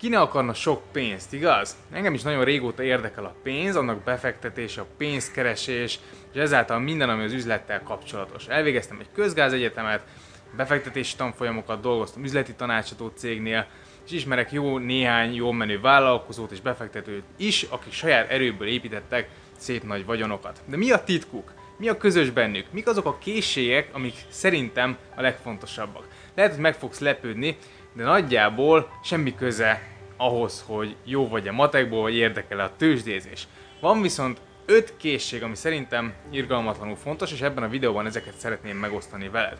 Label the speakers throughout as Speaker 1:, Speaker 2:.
Speaker 1: Ki ne akarna sok pénzt, igaz? Engem is nagyon régóta érdekel a pénz, annak befektetése, a pénzkeresés, és ezáltal minden, ami az üzlettel kapcsolatos. Elvégeztem egy közgázegyetemet, befektetési tanfolyamokat dolgoztam üzleti tanácsadó cégnél, és ismerek jó néhány jó menő vállalkozót és befektetőt is, akik saját erőből építettek szép nagy vagyonokat. De mi a titkuk? Mi a közös bennük? Mik azok a készségek, amik szerintem a legfontosabbak? Lehet, hogy meg fogsz lepődni, de nagyjából semmi köze ahhoz, hogy jó vagy a matekból, vagy érdekel a tőzsdézés. Van viszont öt készség, ami szerintem irgalmatlanul fontos, és ebben a videóban ezeket szeretném megosztani veled.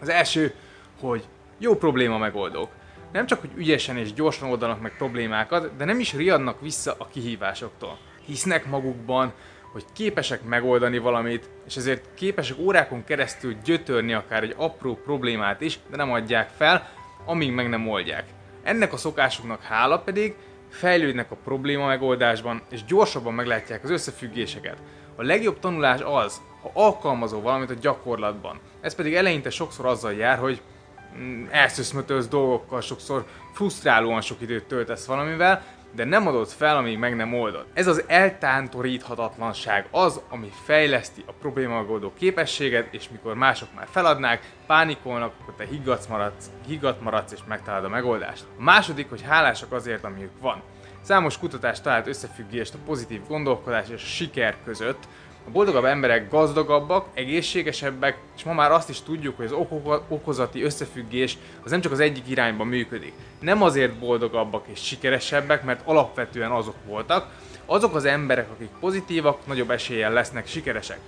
Speaker 1: Az első, hogy jó probléma megoldók. Nem csak, hogy ügyesen és gyorsan oldanak meg problémákat, de nem is riadnak vissza a kihívásoktól. Hisznek magukban, hogy képesek megoldani valamit, és ezért képesek órákon keresztül gyötörni akár egy apró problémát is, de nem adják fel, amíg meg nem oldják. Ennek a szokásuknak hála pedig fejlődnek a probléma megoldásban, és gyorsabban meglátják az összefüggéseket. A legjobb tanulás az, ha alkalmazol valamit a gyakorlatban. Ez pedig eleinte sokszor azzal jár, hogy mm, elszöszmötölsz dolgokkal, sokszor frusztrálóan sok időt töltesz valamivel, de nem adod fel, amíg meg nem oldod. Ez az eltántoríthatatlanság az, ami fejleszti a probléma megoldó képességet, és mikor mások már feladnák, pánikolnak, akkor te higgadt maradsz, higgadt maradsz és megtalálod a megoldást. A második, hogy hálásak azért, amiük van. Számos kutatás talált összefüggést a pozitív gondolkodás és a siker között, a boldogabb emberek gazdagabbak, egészségesebbek, és ma már azt is tudjuk, hogy az okozati összefüggés az nem csak az egyik irányba működik. Nem azért boldogabbak és sikeresebbek, mert alapvetően azok voltak, azok az emberek, akik pozitívak, nagyobb eséllyel lesznek sikeresek.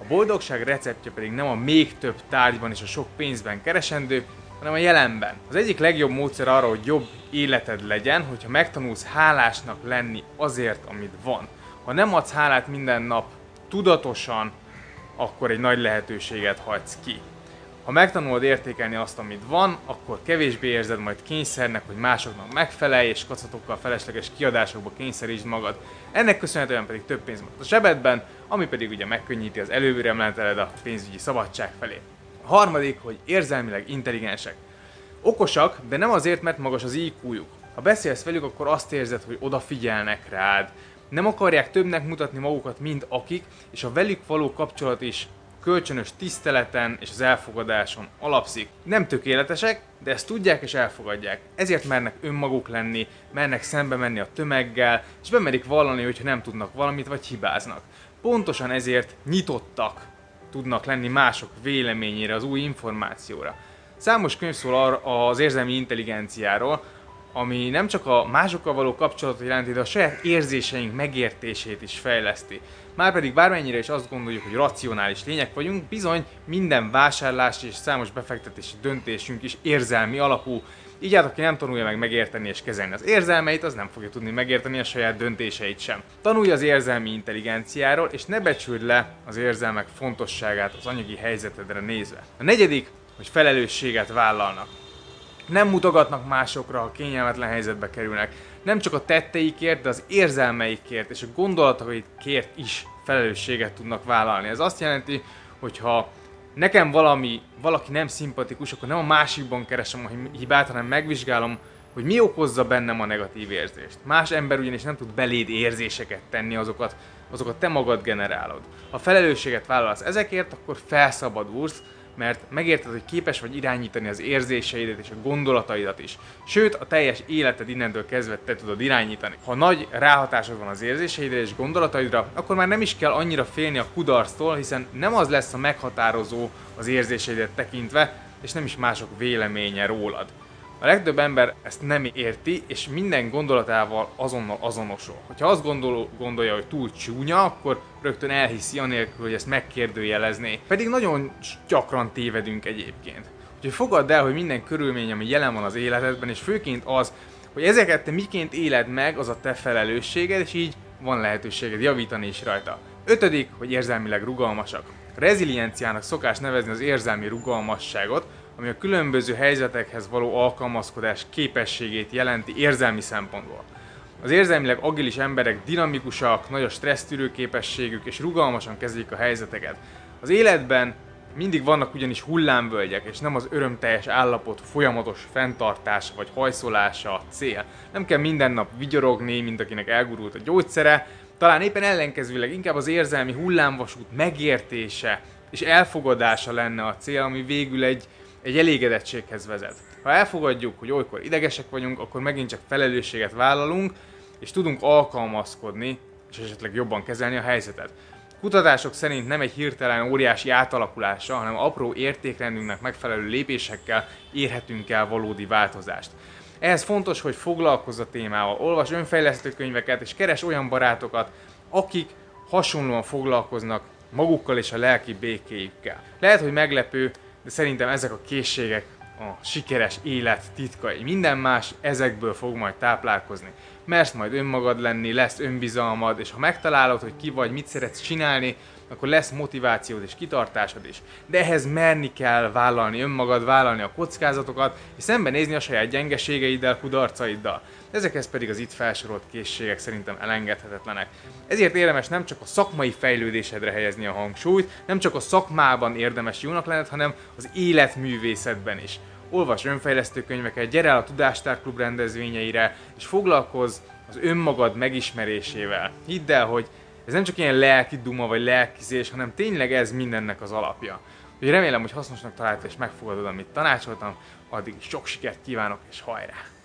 Speaker 1: A boldogság receptje pedig nem a még több tárgyban és a sok pénzben keresendő, hanem a jelenben. Az egyik legjobb módszer arra, hogy jobb életed legyen, hogyha megtanulsz hálásnak lenni azért, amit van. Ha nem adsz hálát minden nap tudatosan, akkor egy nagy lehetőséget hagysz ki. Ha megtanulod értékelni azt, amit van, akkor kevésbé érzed majd kényszernek, hogy másoknak megfelelj, és kacatokkal felesleges kiadásokba kényszerítsd magad. Ennek köszönhetően pedig több pénz marad a zsebedben, ami pedig ugye megkönnyíti az előre emelteled a pénzügyi szabadság felé. A harmadik, hogy érzelmileg intelligensek. Okosak, de nem azért, mert magas az IQ-juk. Ha beszélsz velük, akkor azt érzed, hogy odafigyelnek rád, nem akarják többnek mutatni magukat, mint akik, és a velük való kapcsolat is kölcsönös tiszteleten és az elfogadáson alapszik. Nem tökéletesek, de ezt tudják és elfogadják. Ezért mernek önmaguk lenni, mernek szembe menni a tömeggel, és bemerik vallani, hogyha nem tudnak valamit vagy hibáznak. Pontosan ezért nyitottak tudnak lenni mások véleményére, az új információra. Számos könyv szól az érzelmi intelligenciáról, ami nem csak a másokkal való kapcsolatot jelenti, de a saját érzéseink megértését is fejleszti. Márpedig bármennyire is azt gondoljuk, hogy racionális lények vagyunk, bizony minden vásárlás és számos befektetési döntésünk is érzelmi alapú, így hát aki nem tanulja meg megérteni és kezelni az érzelmeit, az nem fogja tudni megérteni a saját döntéseit sem. Tanulj az érzelmi intelligenciáról, és ne becsüld le az érzelmek fontosságát az anyagi helyzetedre nézve. A negyedik, hogy felelősséget vállalnak nem mutogatnak másokra, ha kényelmetlen helyzetbe kerülnek. Nem csak a tetteikért, de az érzelmeikért és a gondolataikért is felelősséget tudnak vállalni. Ez azt jelenti, hogy ha nekem valami, valaki nem szimpatikus, akkor nem a másikban keresem a hibát, hanem megvizsgálom, hogy mi okozza bennem a negatív érzést. Más ember ugyanis nem tud beléd érzéseket tenni, azokat, azokat te magad generálod. Ha felelősséget vállalsz ezekért, akkor felszabadulsz, mert megérted, hogy képes vagy irányítani az érzéseidet és a gondolataidat is. Sőt, a teljes életed innentől kezdve te tudod irányítani. Ha nagy ráhatásod van az érzéseidre és gondolataidra, akkor már nem is kell annyira félni a kudarctól, hiszen nem az lesz a meghatározó az érzéseidet tekintve, és nem is mások véleménye rólad. A legtöbb ember ezt nem érti, és minden gondolatával azonnal azonosul. Ha azt gondol, gondolja, hogy túl csúnya, akkor rögtön elhiszi anélkül, hogy ezt megkérdőjelezné. Pedig nagyon gyakran tévedünk egyébként. Úgyhogy fogadd el, hogy minden körülmény, ami jelen van az életedben, és főként az, hogy ezeket te miként éled meg, az a te felelősséged, és így van lehetőséged javítani is rajta. Ötödik, hogy érzelmileg rugalmasak. Rezilienciának szokás nevezni az érzelmi rugalmasságot, ami a különböző helyzetekhez való alkalmazkodás képességét jelenti érzelmi szempontból. Az érzelmileg agilis emberek dinamikusak, nagy a stressztűrő képességük és rugalmasan kezelik a helyzeteket. Az életben Mindig vannak ugyanis hullámvölgyek, és nem az örömteljes állapot folyamatos fenntartása vagy hajszolása a cél. Nem kell minden nap vigyorogni, mint akinek elgurult a gyógyszere, talán éppen ellenkezőleg inkább az érzelmi hullámvasút megértése és elfogadása lenne a cél, ami végül egy, egy elégedettséghez vezet. Ha elfogadjuk, hogy olykor idegesek vagyunk, akkor megint csak felelősséget vállalunk, és tudunk alkalmazkodni, és esetleg jobban kezelni a helyzetet. Kutatások szerint nem egy hirtelen óriási átalakulása, hanem apró értékrendünknek megfelelő lépésekkel érhetünk el valódi változást. Ehhez fontos, hogy foglalkozz a témával, olvas önfejlesztő könyveket, és keres olyan barátokat, akik hasonlóan foglalkoznak magukkal és a lelki békéjükkel. Lehet, hogy meglepő, de szerintem ezek a készségek a sikeres élet titkai. Minden más ezekből fog majd táplálkozni. Mersz majd önmagad lenni, lesz önbizalmad, és ha megtalálod, hogy ki vagy, mit szeretsz csinálni, akkor lesz motivációd és kitartásod is. De ehhez merni kell vállalni önmagad, vállalni a kockázatokat, és szembenézni a saját gyengeségeiddel, kudarcaiddal. Ezekhez pedig az itt felsorolt készségek szerintem elengedhetetlenek. Ezért érdemes nem csak a szakmai fejlődésedre helyezni a hangsúlyt, nem csak a szakmában érdemes jónak lenned, hanem az életművészetben is. Olvas önfejlesztő könyveket, gyere el a Tudástárklub rendezvényeire, és foglalkozz az önmagad megismerésével. Hidd el, hogy ez nem csak ilyen lelki duma vagy lelkizés, hanem tényleg ez mindennek az alapja. Úgyhogy remélem, hogy hasznosnak találtad és megfogadod, amit tanácsoltam, addig sok sikert kívánok és hajrá!